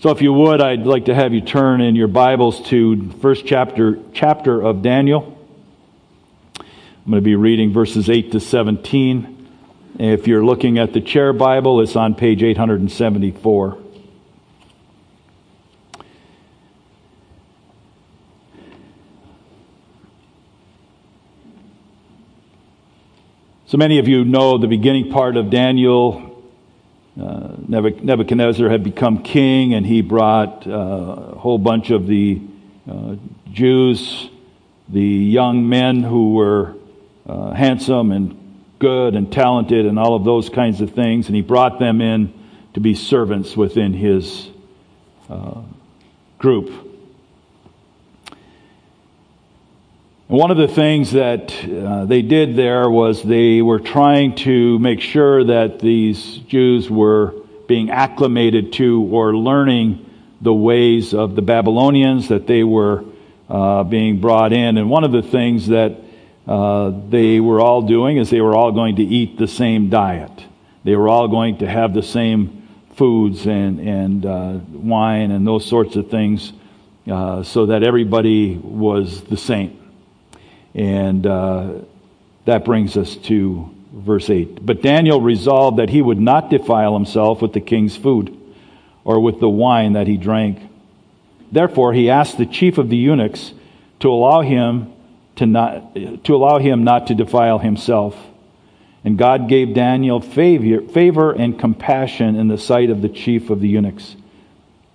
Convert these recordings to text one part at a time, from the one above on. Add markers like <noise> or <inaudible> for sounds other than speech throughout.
So if you would, I'd like to have you turn in your Bibles to first chapter chapter of Daniel. I'm going to be reading verses 8 to 17. If you're looking at the chair Bible, it's on page 874. So many of you know the beginning part of Daniel uh, Nebuchadnezzar had become king, and he brought uh, a whole bunch of the uh, Jews, the young men who were uh, handsome and good and talented, and all of those kinds of things, and he brought them in to be servants within his uh, group. One of the things that uh, they did there was they were trying to make sure that these Jews were being acclimated to or learning the ways of the Babylonians, that they were uh, being brought in. And one of the things that uh, they were all doing is they were all going to eat the same diet. They were all going to have the same foods and, and uh, wine and those sorts of things uh, so that everybody was the same. And uh, that brings us to verse 8. But Daniel resolved that he would not defile himself with the king's food or with the wine that he drank. Therefore, he asked the chief of the eunuchs to allow him to not, to allow him not to defile himself. And God gave Daniel favor, favor and compassion in the sight of the chief of the eunuchs.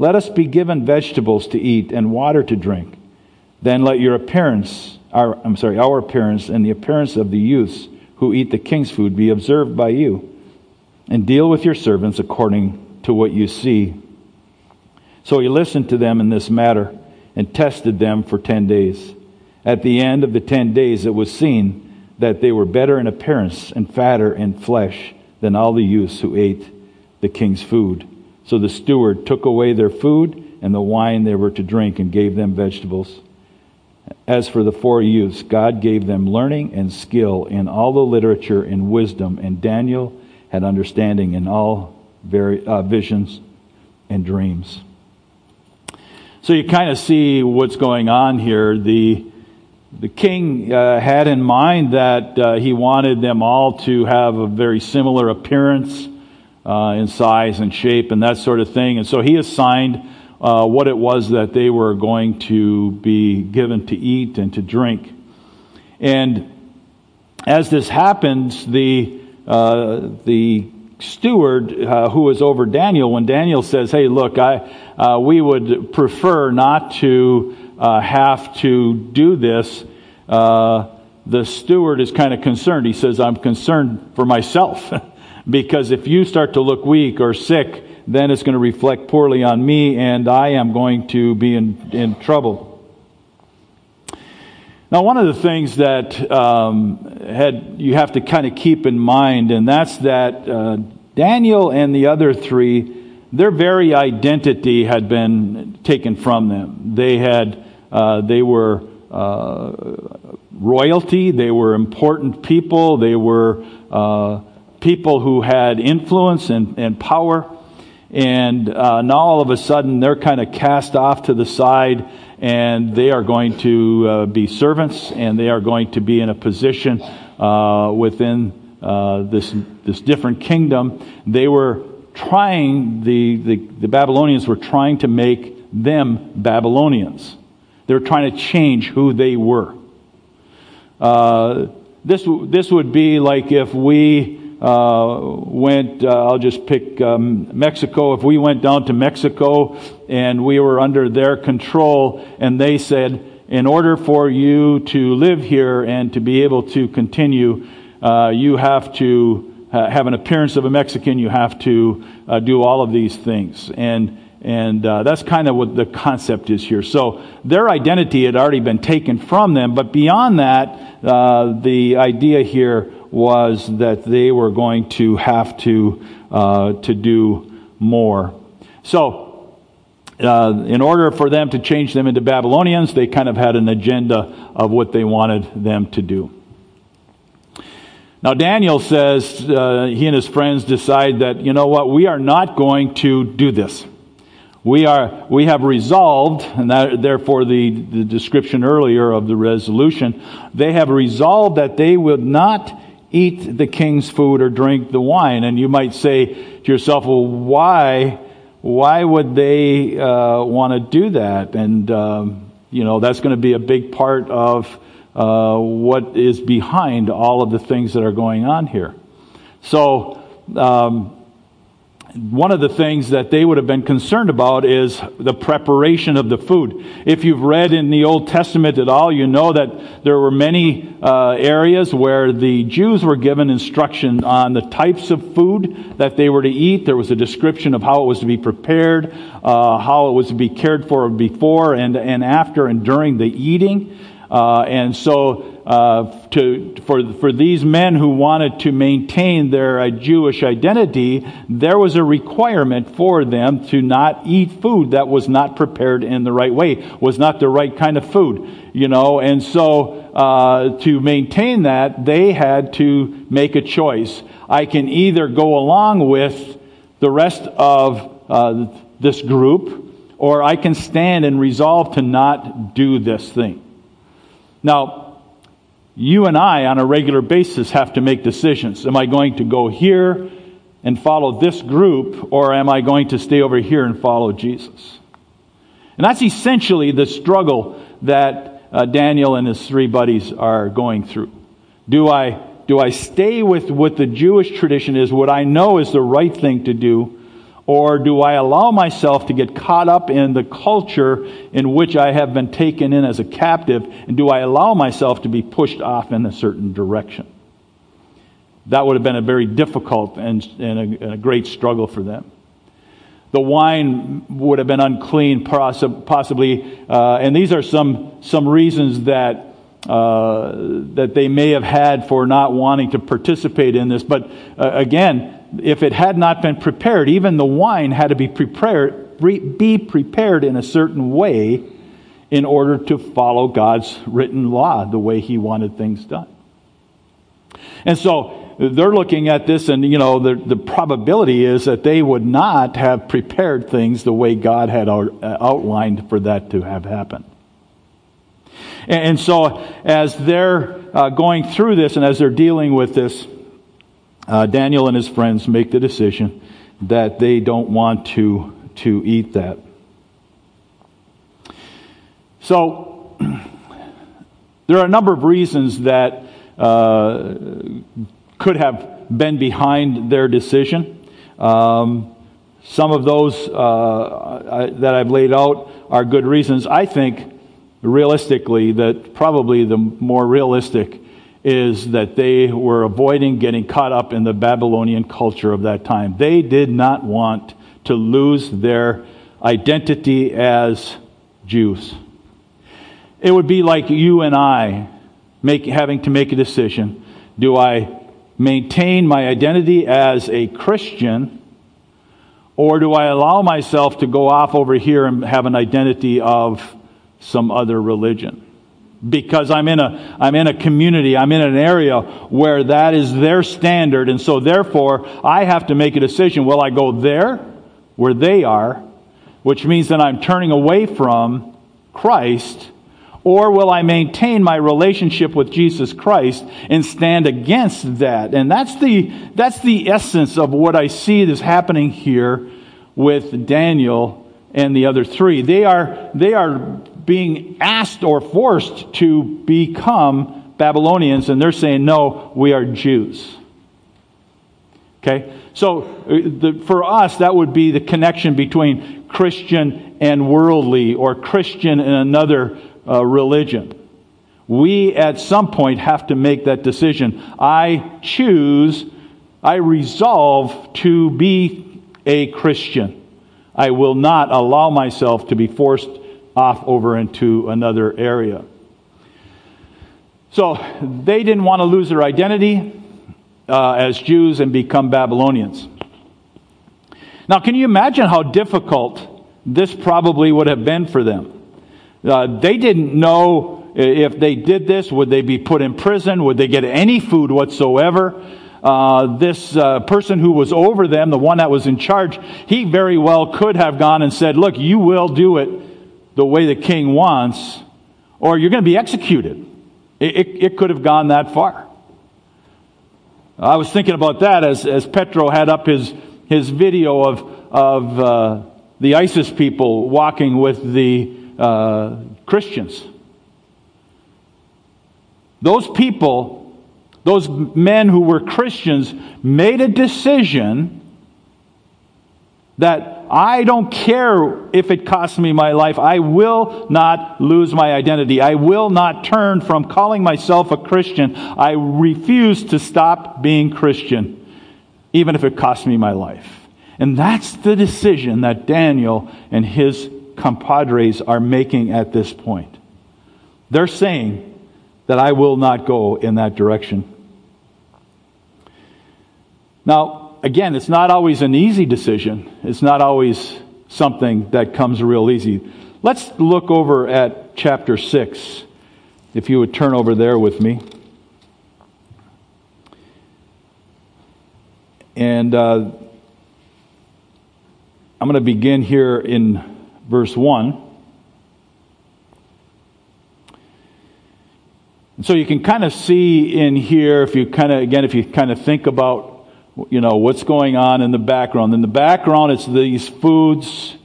Let us be given vegetables to eat and water to drink. Then let your appearance our, I'm sorry, our appearance and the appearance of the youths who eat the king's food be observed by you, and deal with your servants according to what you see. So he listened to them in this matter and tested them for ten days. At the end of the ten days, it was seen that they were better in appearance and fatter in flesh than all the youths who ate the king's food. So the steward took away their food and the wine they were to drink and gave them vegetables. As for the four youths, God gave them learning and skill in all the literature and wisdom, and Daniel had understanding in all very, uh, visions and dreams. So you kind of see what's going on here. The, the king uh, had in mind that uh, he wanted them all to have a very similar appearance uh, in size and shape and that sort of thing. And so he assigned uh, what it was that they were going to be given to eat and to drink. And as this happens, the, uh, the steward uh, who was over Daniel, when Daniel says, Hey, look, I, uh, we would prefer not to uh, have to do this, uh, the steward is kind of concerned. He says, I'm concerned for myself. <laughs> because if you start to look weak or sick, then it's going to reflect poorly on me and I am going to be in, in trouble. Now, one of the things that um, had, you have to kind of keep in mind, and that's that uh, Daniel and the other three, their very identity had been taken from them. They had, uh, they were uh, royalty, they were important people, they were uh, people who had influence and, and power. And uh, now all of a sudden they're kind of cast off to the side and they are going to uh, be servants and they are going to be in a position uh, within uh, this, this different kingdom. They were trying, the, the, the Babylonians were trying to make them Babylonians. They were trying to change who they were. Uh, this, this would be like if we uh, went, uh, I'll just pick um, Mexico. If we went down to Mexico and we were under their control, and they said, in order for you to live here and to be able to continue, uh, you have to have an appearance of a Mexican, you have to uh, do all of these things. And And uh, that's kind of what the concept is here. So their identity had already been taken from them, but beyond that, uh, the idea here was that they were going to have to uh, to do more. So, uh, in order for them to change them into Babylonians, they kind of had an agenda of what they wanted them to do. Now, Daniel says uh, he and his friends decide that, you know what, we are not going to do this. We, are, we have resolved, and that, therefore the, the description earlier of the resolution, they have resolved that they would not eat the king's food or drink the wine. And you might say to yourself, well, why, why would they uh, want to do that? And, um, you know, that's going to be a big part of uh, what is behind all of the things that are going on here. So, um, one of the things that they would have been concerned about is the preparation of the food. If you've read in the Old Testament at all, you know that there were many uh, areas where the Jews were given instruction on the types of food that they were to eat. There was a description of how it was to be prepared, uh, how it was to be cared for before and, and after and during the eating. Uh, and so uh, to, for, for these men who wanted to maintain their uh, Jewish identity, there was a requirement for them to not eat food that was not prepared in the right way, was not the right kind of food, you know. And so uh, to maintain that, they had to make a choice. I can either go along with the rest of uh, this group, or I can stand and resolve to not do this thing. Now, you and I, on a regular basis, have to make decisions. Am I going to go here and follow this group, or am I going to stay over here and follow Jesus? And that's essentially the struggle that uh, Daniel and his three buddies are going through. Do I, do I stay with what the Jewish tradition is, what I know is the right thing to do, or do I allow myself to get caught up in the culture in which I have been taken in as a captive? And do I allow myself to be pushed off in a certain direction? That would have been a very difficult and, and, a, a great struggle for them. The wine would have been unclean, possibly, uh, and these are some, some reasons that uh, that they may have had for not wanting to participate in this. But uh, again, if it had not been prepared, even the wine had to be prepared, be prepared in a certain way in order to follow God's written law, the way He wanted things done. And so they're looking at this, and you know, the, the probability is that they would not have prepared things the way God had outlined for that to have happened. And, so, as they're uh, going through this and as they're dealing with this, uh, Daniel and his friends make the decision that they don't want to, to eat that. So, <clears throat> there are a number of reasons that uh, could have been behind their decision. Um, some of those uh, that I've laid out are good reasons. I think, realistically, that probably the more realistic is that they were avoiding getting caught up in the Babylonian culture of that time. They did not want to lose their identity as Jews. It would be like you and I make, having to make a decision. Do I maintain my identity as a Christian, or do I allow myself to go off over here and have an identity of some other religion? Because I'm in a, I'm in a community, I'm in an area where that is their standard. And so therefore, I have to make a decision. Will I go there where they are, which means that I'm turning away from Christ, or will I maintain my relationship with Jesus Christ and stand against that? And that's the, that's the essence of what I see is happening here with Daniel and the other three. They are, they are being asked or forced to become Babylonians, and they're saying, no, we are Jews. Okay? So uh, the, for us, that would be the connection between Christian and worldly, or Christian and another uh, religion. We at some point have to make that decision. I choose, I resolve to be a Christian. I will not allow myself to be forced off over into another area. So they didn't want to lose their identity uh, as Jews and become Babylonians. Now, can you imagine how difficult this probably would have been for them? Uh, they didn't know if they did this, would they be put in prison? Would they get any food whatsoever? Uh, this uh, person who was over them, the one that was in charge, he very well could have gone and said, Look, you will do it the way the king wants, or you're going to be executed. It, it, it could have gone that far. I was thinking about that as, as Petro had up his, his video of, of uh, the ISIS people walking with the uh, Christians. Those people, those men who were Christians, made a decision that I don't care if it costs me my life. I will not lose my identity. I will not turn from calling myself a Christian. I refuse to stop being Christian, even if it costs me my life. And that's the decision that Daniel and his compadres are making at this point. They're saying that I will not go in that direction. Now, again, it's not always an easy decision. It's not always something that comes real easy. Let's look over at chapter 6, if you would turn over there with me. And uh, I'm going to begin here in verse 1. And so you can kind of see in here, if you kind of, again, if you kind of think about, you know, what's going on in the background. In the background, it's these foods,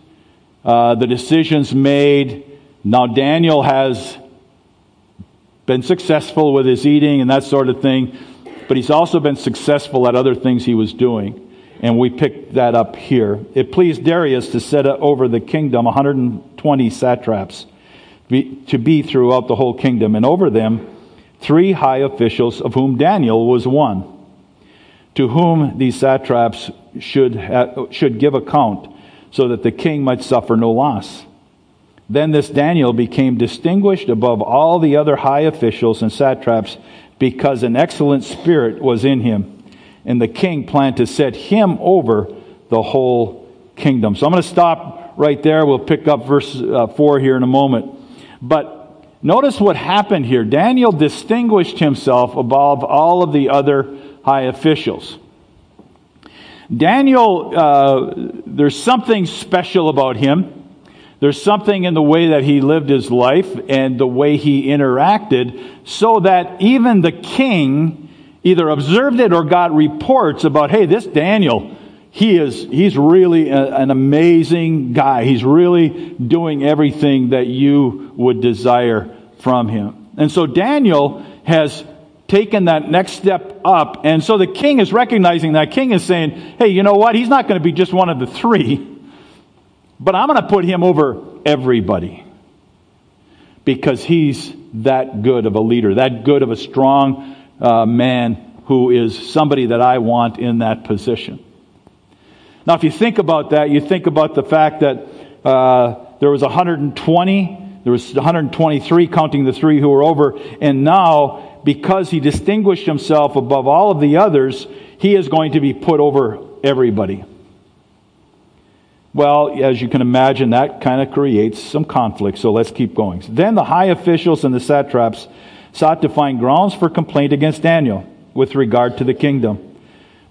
uh, the decisions made. Now, Daniel has been successful with his eating and that sort of thing, but he's also been successful at other things he was doing and we pick that up here. It pleased Darius to set over the kingdom 120 satraps to be throughout the whole kingdom, and over them three high officials, of whom Daniel was one, to whom these satraps should, ha- should give account, so that the king might suffer no loss. Then this Daniel became distinguished above all the other high officials and satraps because an excellent spirit was in him and the king planned to set him over the whole kingdom. So I'm going to stop right there. We'll pick up verse uh, 4 here in a moment. But notice what happened here. Daniel distinguished himself above all of the other high officials. Daniel, uh, there's something special about him. There's something in the way that he lived his life and the way he interacted, so that even the king either observed it or got reports about, hey, this Daniel, he is, he's really a, an amazing guy. He's really doing everything that you would desire from him. And so Daniel has taken that next step up. And so the king is recognizing that. King is saying, hey, you know what? He's not going to be just one of the three, but I'm going to put him over everybody because he's that good of a leader, that good of a strong uh, man who is somebody that I want in that position. Now, if you think about that, you think about the fact that uh, there was 120, there was 123 counting the three who were over, and now, because he distinguished himself above all of the others, he is going to be put over everybody. Well, as you can imagine, that kind of creates some conflict, so let's keep going. Then the high officials and the satraps sought to find grounds for complaint against Daniel with regard to the kingdom.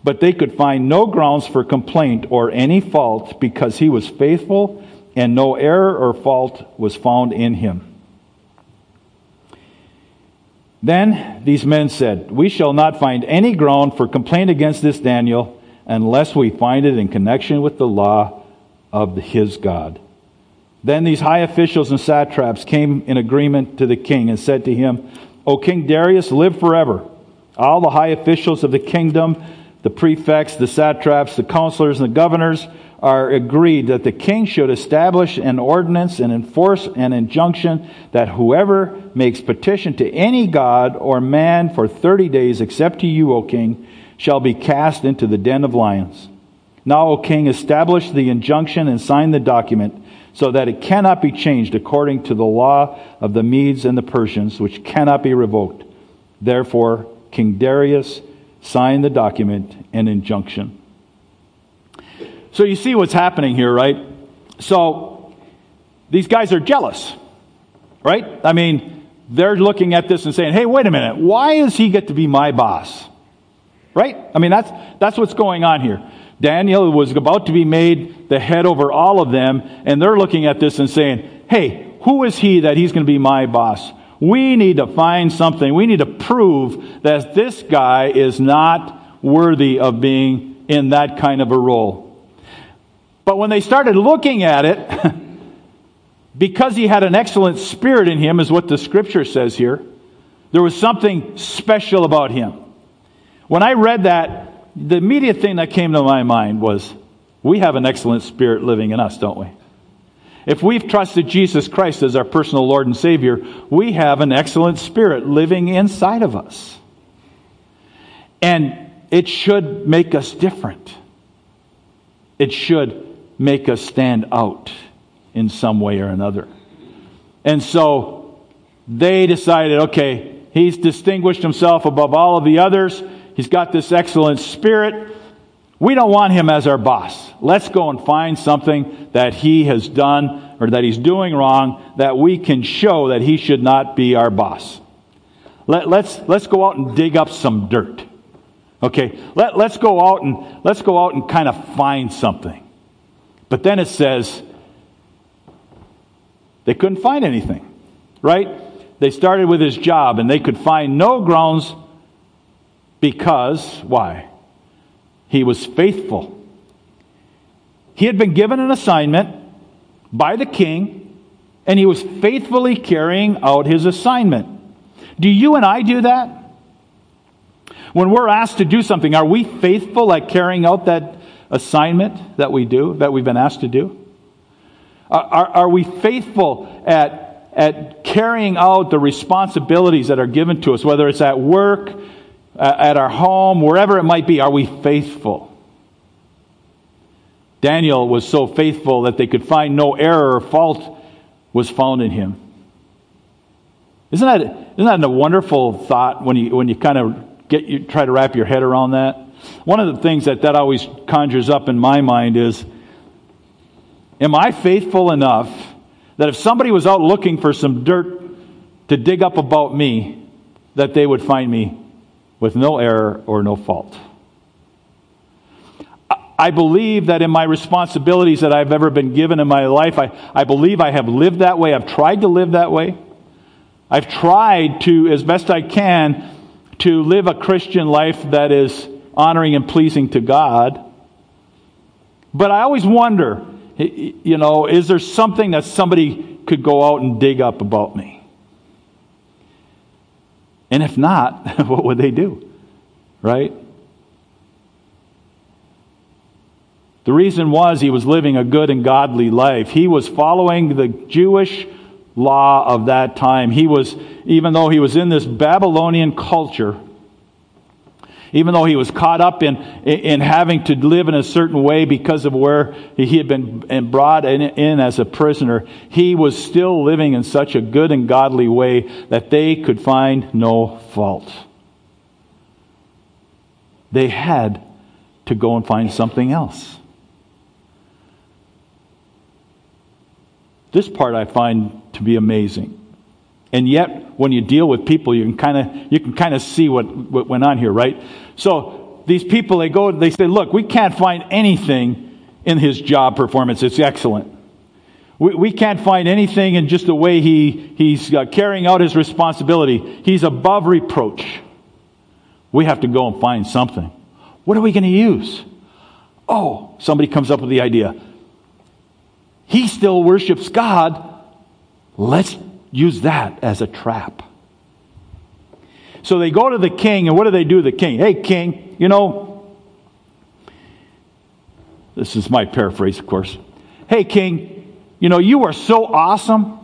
But they could find no grounds for complaint or any fault because he was faithful and no error or fault was found in him. Then these men said, We shall not find any ground for complaint against this Daniel unless we find it in connection with the law of his God. Then these high officials and satraps came in agreement to the king and said to him, O King Darius, live forever. All the high officials of the kingdom, the prefects, the satraps, the counselors, and the governors are agreed that the king should establish an ordinance and enforce an injunction that whoever makes petition to any god or man for 30 days, except to you, O king, shall be cast into the den of lions. Now, O king, establish the injunction and sign the document so that it cannot be changed according to the law of the Medes and the Persians, which cannot be revoked. Therefore, King Darius signed the document and injunction. So you see what's happening here, right? So these guys are jealous, right? I mean, they're looking at this and saying, hey, wait a minute, why does he get to be my boss? Right? I mean, that's, that's what's going on here. Daniel was about to be made the head over all of them, and they're looking at this and saying, hey, who is he that he's going to be my boss? We need to find something. We need to prove that this guy is not worthy of being in that kind of a role. But when they started looking at it, <laughs> because he had an excellent spirit in him, is what the scripture says here, there was something special about him. When I read that, the immediate thing that came to my mind was we have an excellent spirit living in us, don't we? If we've trusted Jesus Christ as our personal Lord and Savior, we have an excellent spirit living inside of us. And it should make us different. It should make us stand out in some way or another. And so they decided okay, he's distinguished himself above all of the others. He's got this excellent spirit. We don't want him as our boss. Let's go and find something that he has done or that he's doing wrong that we can show that he should not be our boss. Let, let's, let's go out and dig up some dirt. Okay, Let, let's go out and let's go out and kind of find something. But then it says they couldn't find anything, right? They started with his job and they could find no grounds because, why? He was faithful. He had been given an assignment by the king, and he was faithfully carrying out his assignment. Do you and I do that? When we're asked to do something, are we faithful at carrying out that assignment that we do, that we've been asked to do? Are, are, we faithful at, at carrying out the responsibilities that are given to us, whether it's at work, at our home, wherever it might be, are we faithful? Daniel was so faithful that they could find no error or fault was found in him. Isn't that, isn't that a wonderful thought when you, when you kind of get you try to wrap your head around that? One of the things that that always conjures up in my mind is Am I faithful enough that if somebody was out looking for some dirt to dig up about me, that they would find me with no error or no fault. I believe that in my responsibilities that I've ever been given in my life, I, I believe I have lived that way. I've tried to live that way. I've tried to, as best I can, to live a Christian life that is honoring and pleasing to God. But I always wonder, you know, is there something that somebody could go out and dig up about me? And if not, <laughs> what would they do? Right? The reason was he was living a good and godly life. He was following the Jewish law of that time. He was, even though he was in this Babylonian culture, even though he was caught up in, in having to live in a certain way because of where he had been brought in, in as a prisoner, he was still living in such a good and godly way that they could find no fault. They had to go and find something else. This part I find to be amazing. And yet, when you deal with people, you can kind of you can kind of see what, what went on here, right? So these people, they go, they say, look, we can't find anything in his job performance. It's excellent. We, we can't find anything in just the way he, he's uh, carrying out his responsibility. He's above reproach. We have to go and find something. What are we going to use? Oh, somebody comes up with the idea. He still worships God. Let's use that as a trap. So they go to the king, and what do they do to the king? Hey, king, you know, this is my paraphrase, of course. Hey, king, you know, you are so awesome.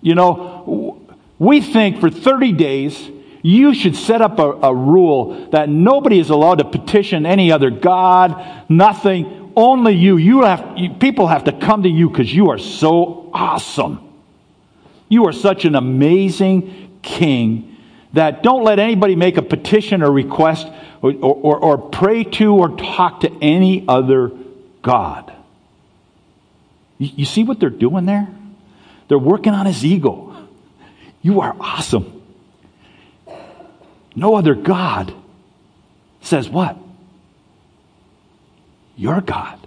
You know, we think for 30 days you should set up a, a rule that nobody is allowed to petition any other God, nothing only you. You have you, people have to come to you because you are so awesome. You are such an amazing king that don't let anybody make a petition or request or, or, or pray to or talk to any other God. You, you see what they're doing there? They're working on his ego. You are awesome. No other God says what? You're God.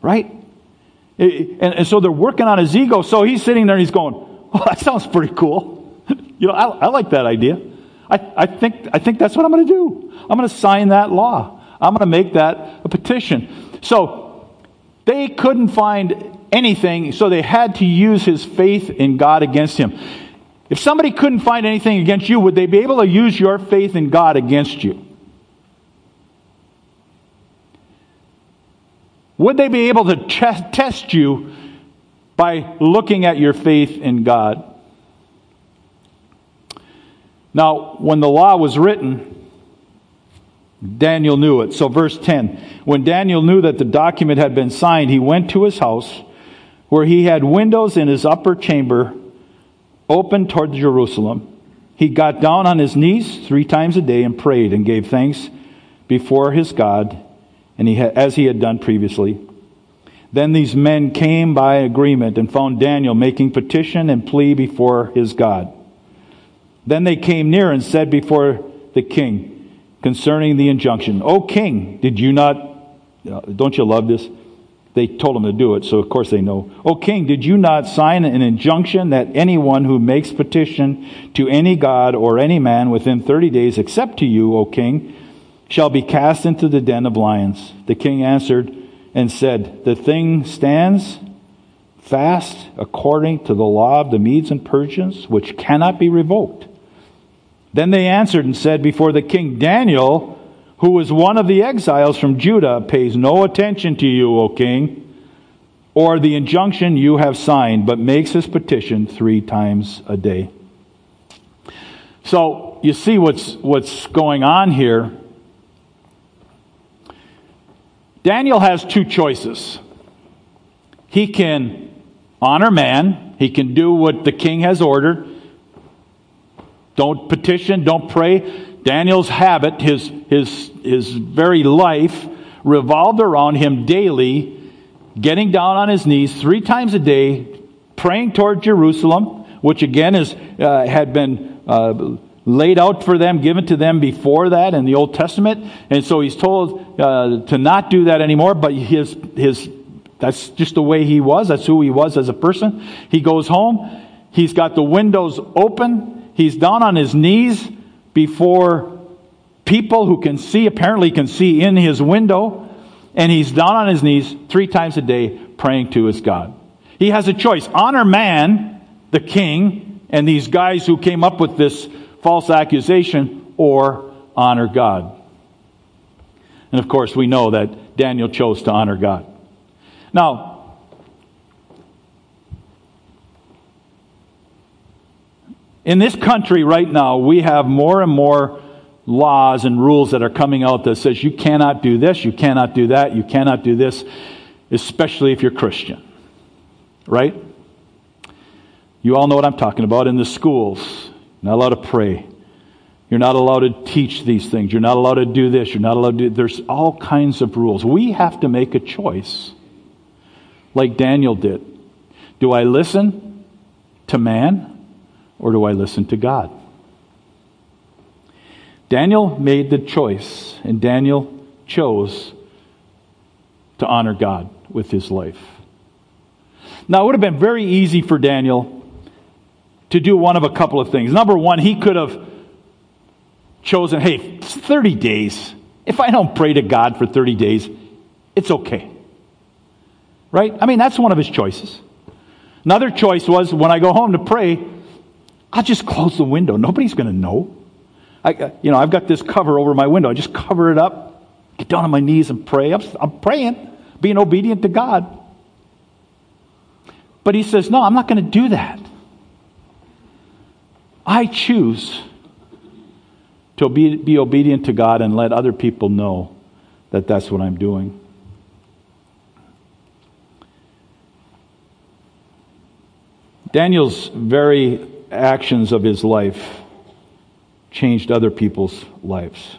Right? And, and, so they're working on his ego. So he's sitting there and he's going, Oh, that sounds pretty cool. You know, I, I, like that idea. I, I, think, I think that's what I'm going to do. I'm going to sign that law. I'm going to make that a petition. So they couldn't find anything, so they had to use his faith in God against him. If somebody couldn't find anything against you, would they be able to use your faith in God against you? Would they be able to test you by looking at your faith in God? Now, when the law was written, Daniel knew it. So, verse 10 When Daniel knew that the document had been signed, he went to his house, where he had windows in his upper chamber open toward Jerusalem. He got down on his knees three times a day and prayed and gave thanks before his God and he had, as he had done previously. Then these men came by agreement and found Daniel making petition and plea before his God. Then they came near and said before the king concerning the injunction, O king, did you not, uh, don't you love this? They told him to do it, so of course they know. O king, did you not sign an injunction that anyone who makes petition to any god or any man within 30 days, except to you, O king, shall be cast into the den of lions. The king answered and said, The thing stands fast according to the law of the Medes and Persians, which cannot be revoked. Then they answered and said before the king, Daniel, who was one of the exiles from Judah, pays no attention to you, O king, or the injunction you have signed, but makes his petition three times a day. So you see what's, what's going on here Daniel has two choices. He can honor man, he can do what the king has ordered. Don't petition, don't pray. Daniel's habit, his, his, his very life, revolved around him daily getting down on his knees three times a day, praying toward Jerusalem, which again is, uh, had been uh, laid out for them, given to them before that in the Old Testament. And so he's told uh, to not do that anymore, but his, his, that's just the way he was. That's who he was as a person. He goes home. He's got the windows open. He's down on his knees before people who can see, apparently can see in his window. And he's down on his knees three times a day praying to his God. He has a choice honor man, the king, and these guys who came up with this false accusation or honor God. And of course, we know that Daniel chose to honor God. Now, in this country right now, we have more and more laws and rules that are coming out that says you cannot do this, you cannot do that, you cannot do this, especially if you're Christian. Right? You all know what I'm talking about in the schools. Not allowed to pray. You're not allowed to teach these things. You're not allowed to do this. You're not allowed to do there's all kinds of rules. We have to make a choice. Like Daniel did. Do I listen to man or do I listen to God? Daniel made the choice, and Daniel chose to honor God with his life. Now, it would have been very easy for Daniel to do one of a couple of things. Number one, he could have chosen, hey, 30 days. If I don't pray to God for 30 days, it's okay. Right? I mean, that's one of his choices. Another choice was when I go home to pray, I'll just close the window. Nobody's going to know. I, uh, you know, I've got this cover over my window. I just cover it up, get down on my knees and pray. I'm, I'm praying, being obedient to God. But he says, No, I'm not going to do that. I choose to be, be obedient to God and let other people know that that's what I'm doing. Daniel's very actions of his life changed other people's lives.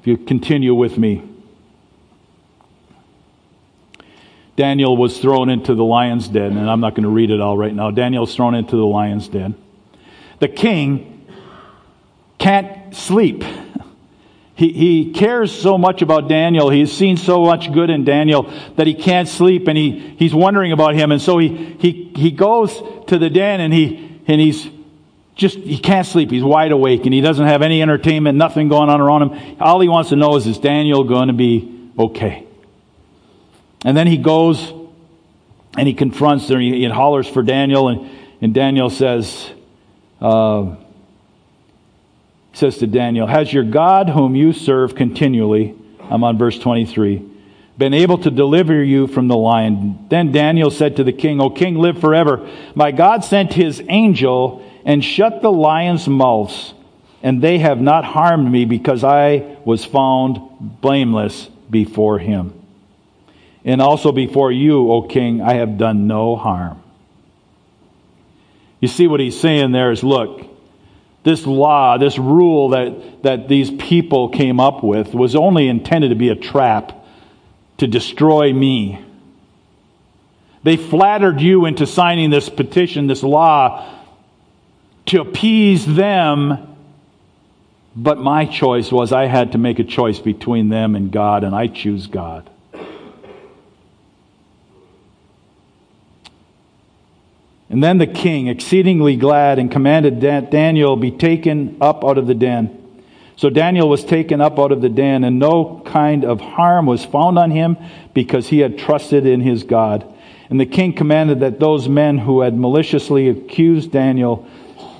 If you continue with me, Daniel was thrown into the lion's den, and I'm not going to read it all right now. Daniel's thrown into the lion's den. The king can't sleep. He, he cares so much about Daniel. He's seen so much good in Daniel that he can't sleep and he, he's wondering about him. And so he, he, he goes to the den and he, and he's just, he can't sleep. He's wide awake and he doesn't have any entertainment, nothing going on around him. All he wants to know is, is Daniel going to be okay? And then he goes and he confronts there, he, he hollers for Daniel and, and Daniel says, uh, says to Daniel, Has your God, whom you serve continually, I'm on verse 23, been able to deliver you from the lion? Then Daniel said to the king, O king, live forever. My God sent his angel and shut the lions' mouths, and they have not harmed me because I was found blameless before him. And also before you, O king, I have done no harm. You see what he's saying there is look, this law, this rule that, that these people came up with was only intended to be a trap to destroy me. They flattered you into signing this petition, this law, to appease them. But my choice was I had to make a choice between them and God, and I choose God. And then the king, exceedingly glad, and commanded that Daniel be taken up out of the den. So Daniel was taken up out of the den, and no kind of harm was found on him because he had trusted in his God. And the king commanded that those men who had maliciously accused Daniel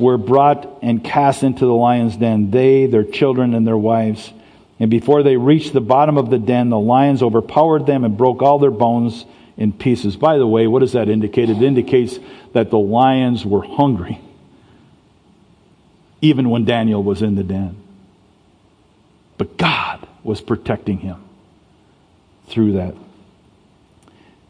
were brought and cast into the lion's den, they, their children, and their wives. And before they reached the bottom of the den, the lions overpowered them and broke all their bones in pieces. By the way, what does that indicate? It indicates that the lions were hungry, even when Daniel was in the den. But God was protecting him through that.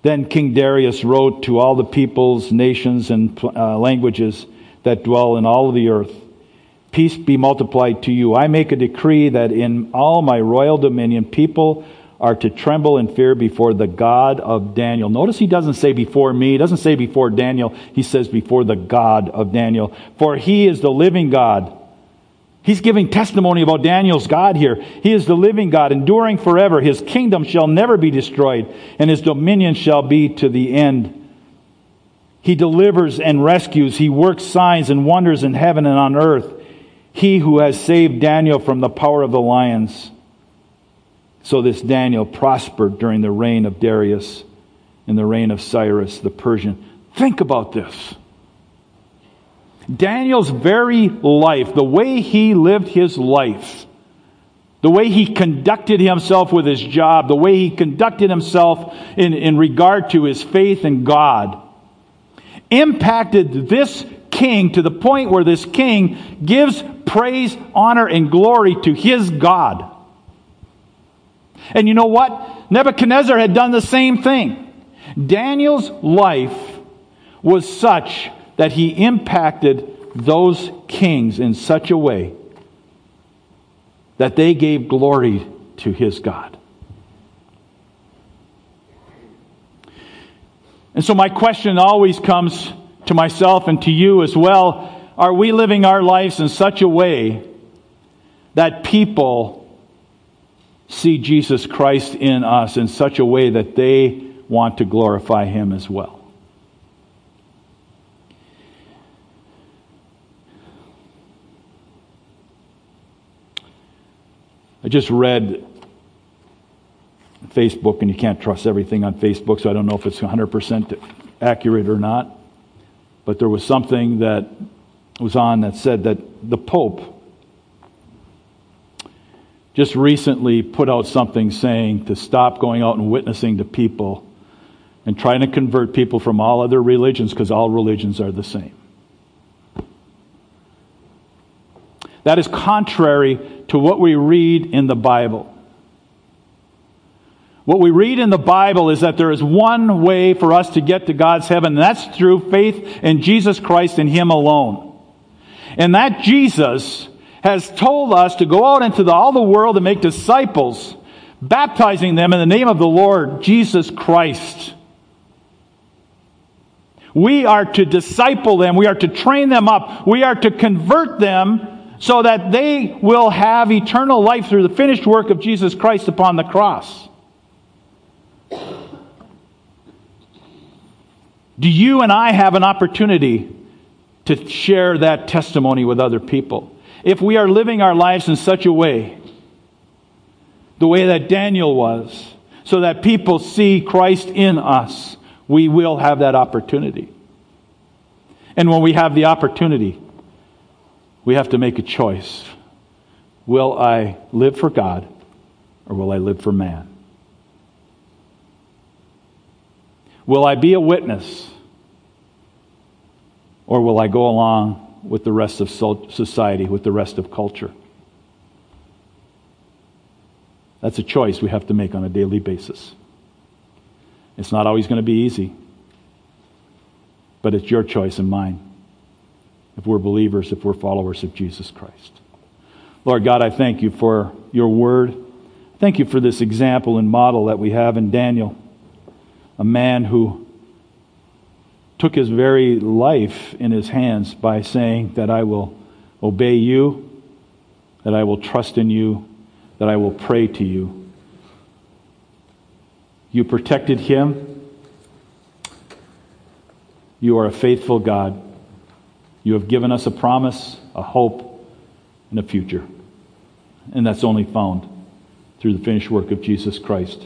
Then King Darius wrote to all the peoples, nations, and uh, languages that dwell in all of the earth Peace be multiplied to you. I make a decree that in all my royal dominion, people are to tremble in fear before the God of Daniel. Notice he doesn't say before me, he doesn't say before Daniel, he says before the God of Daniel. For he is the living God. He's giving testimony about Daniel's God here. He is the living God, enduring forever. His kingdom shall never be destroyed, and his dominion shall be to the end. He delivers and rescues. He works signs and wonders in heaven and on earth. He who has saved Daniel from the power of the lions so this Daniel prospered during the reign of Darius and the reign of Cyrus the Persian. Think about this. Daniel's very life, the way he lived his life, the way he conducted himself with his job, the way he conducted himself in, in regard to his faith in God, impacted this king to the point where this king gives praise, honor, and glory to his God. And you know what? Nebuchadnezzar had done the same thing. Daniel's life was such that he impacted those kings in such a way that they gave glory to his God. And so, my question always comes to myself and to you as well are we living our lives in such a way that people see Jesus Christ in us in such a way that they want to glorify Him as well. I just read Facebook, and you can't trust everything on Facebook, so I don't know if it's 100% accurate or not. But there was something that was on that said that the Pope just recently put out something saying to stop going out and witnessing to people and trying to convert people from all other religions because all religions are the same. That is contrary to what we read in the Bible. What we read in the Bible is that there is one way for us to get to God's heaven, and that's through faith in Jesus Christ and Him alone. And that Jesus has told us to go out into the, all the world and make disciples, baptizing them in the name of the Lord Jesus Christ. We are to disciple them. We are to train them up. We are to convert them so that they will have eternal life through the finished work of Jesus Christ upon the cross. Do you and I have an opportunity to share that testimony with other people? If we are living our lives in such a way, the way that Daniel was, so that people see Christ in us, we will have that opportunity. And when we have the opportunity, we have to make a choice. Will I live for God or will I live for man? Will I be a witness? Or will I go along with the rest of society, with the rest of culture? That's a choice we have to make on a daily basis. It's not always going to be easy, but it's your choice and mine if we're believers, if we're followers of Jesus Christ. Lord God, I thank you for your word. Thank you for this example and model that we have in Daniel a man who took his very life in his hands by saying that I will obey you, that I will trust in you, that I will pray to you. You protected him. You are a faithful God. You have given us a promise, a hope, and a future. And that's only found through the finished work of Jesus Christ.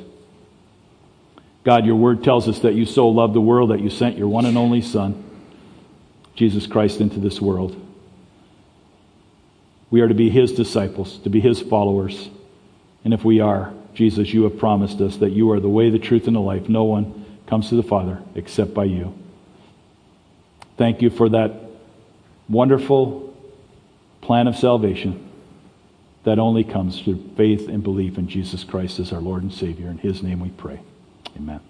God, your word tells us that you so loved the world that you sent your one and only Son, Jesus Christ, into this world. We are to be his disciples, to be his followers. And if we are, Jesus, you have promised us that you are the way, the truth, and the life. No one comes to the Father except by you. Thank you for that wonderful plan of salvation that only comes through faith and belief in Jesus Christ as our Lord and Savior. In his name we pray. Amen.